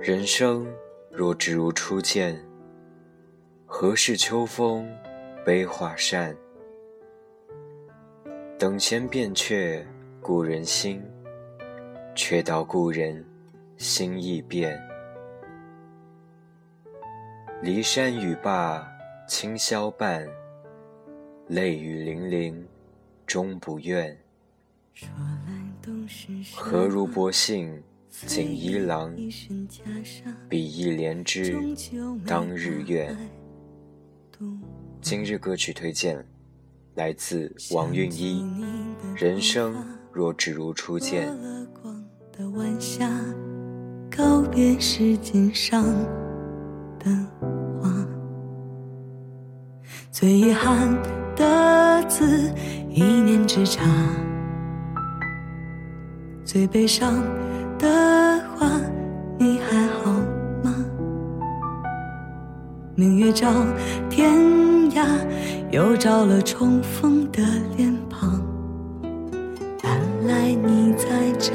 人生若只如初见，何事秋风悲画扇？等闲变却故人心，却道故人心易变。骊山语罢清宵半，泪雨霖铃终不怨。何如薄幸锦衣郎，比翼连枝当日愿。今日歌曲推荐来自王韵一，《人生若只如初见》。告别时间上的花，最遗憾的字，一念之差。最悲伤的话，你还好吗？明月照天涯，又照了重逢的脸庞。原来你在这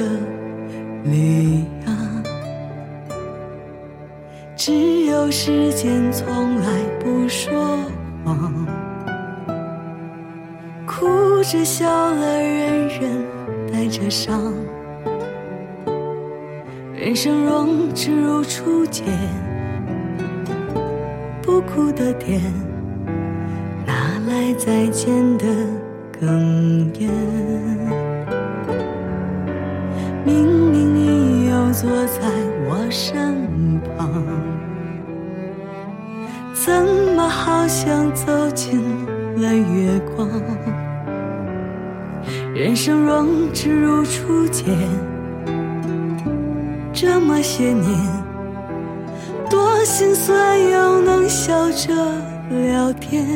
里啊！只有时间从来不说谎，哭着笑了，人人带着伤。人生若只如初见，不哭的甜，哪来再见的哽咽？明明你又坐在我身旁，怎么好像走进了月光？人生若只如初见。这么些年，多心酸又能笑着聊天。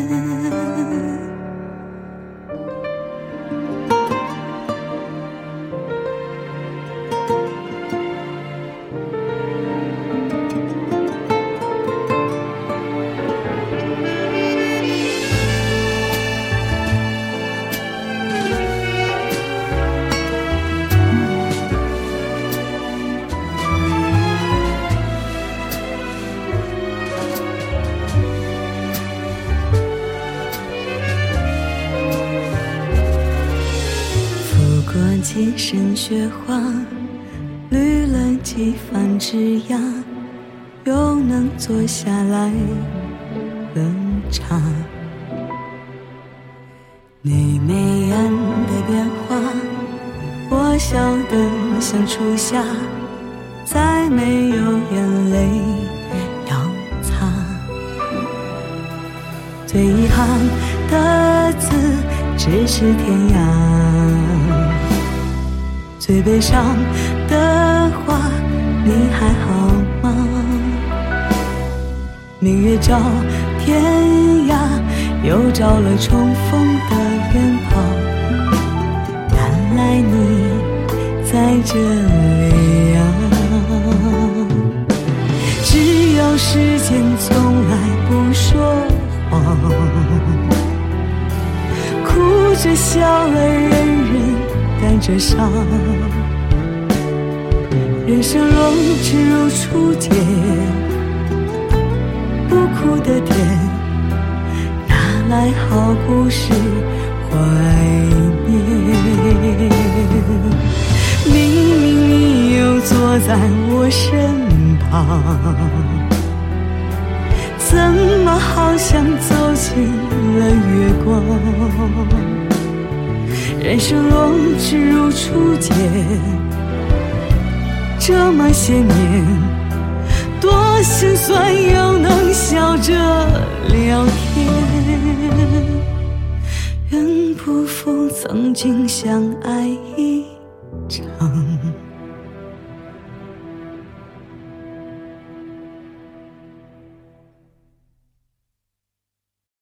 一身雪花，绿了几番枝桠，又能坐下来喝茶。你眉眼的变化，我笑得像初夏，再没有眼泪要擦。最遗憾的字，咫尺天涯。最悲伤的话，你还好吗？明月照天涯，又照了重逢的脸庞。原来你在这里啊！只有时间从来不说谎，哭着笑了，人。带着伤，人生若只如初见，不哭的甜，哪来好故事怀念？明明你又坐在我身旁，怎么好像走进了月光？人生若只如初见，这么些年，多心酸又能笑着聊天。愿不负曾经相爱一场。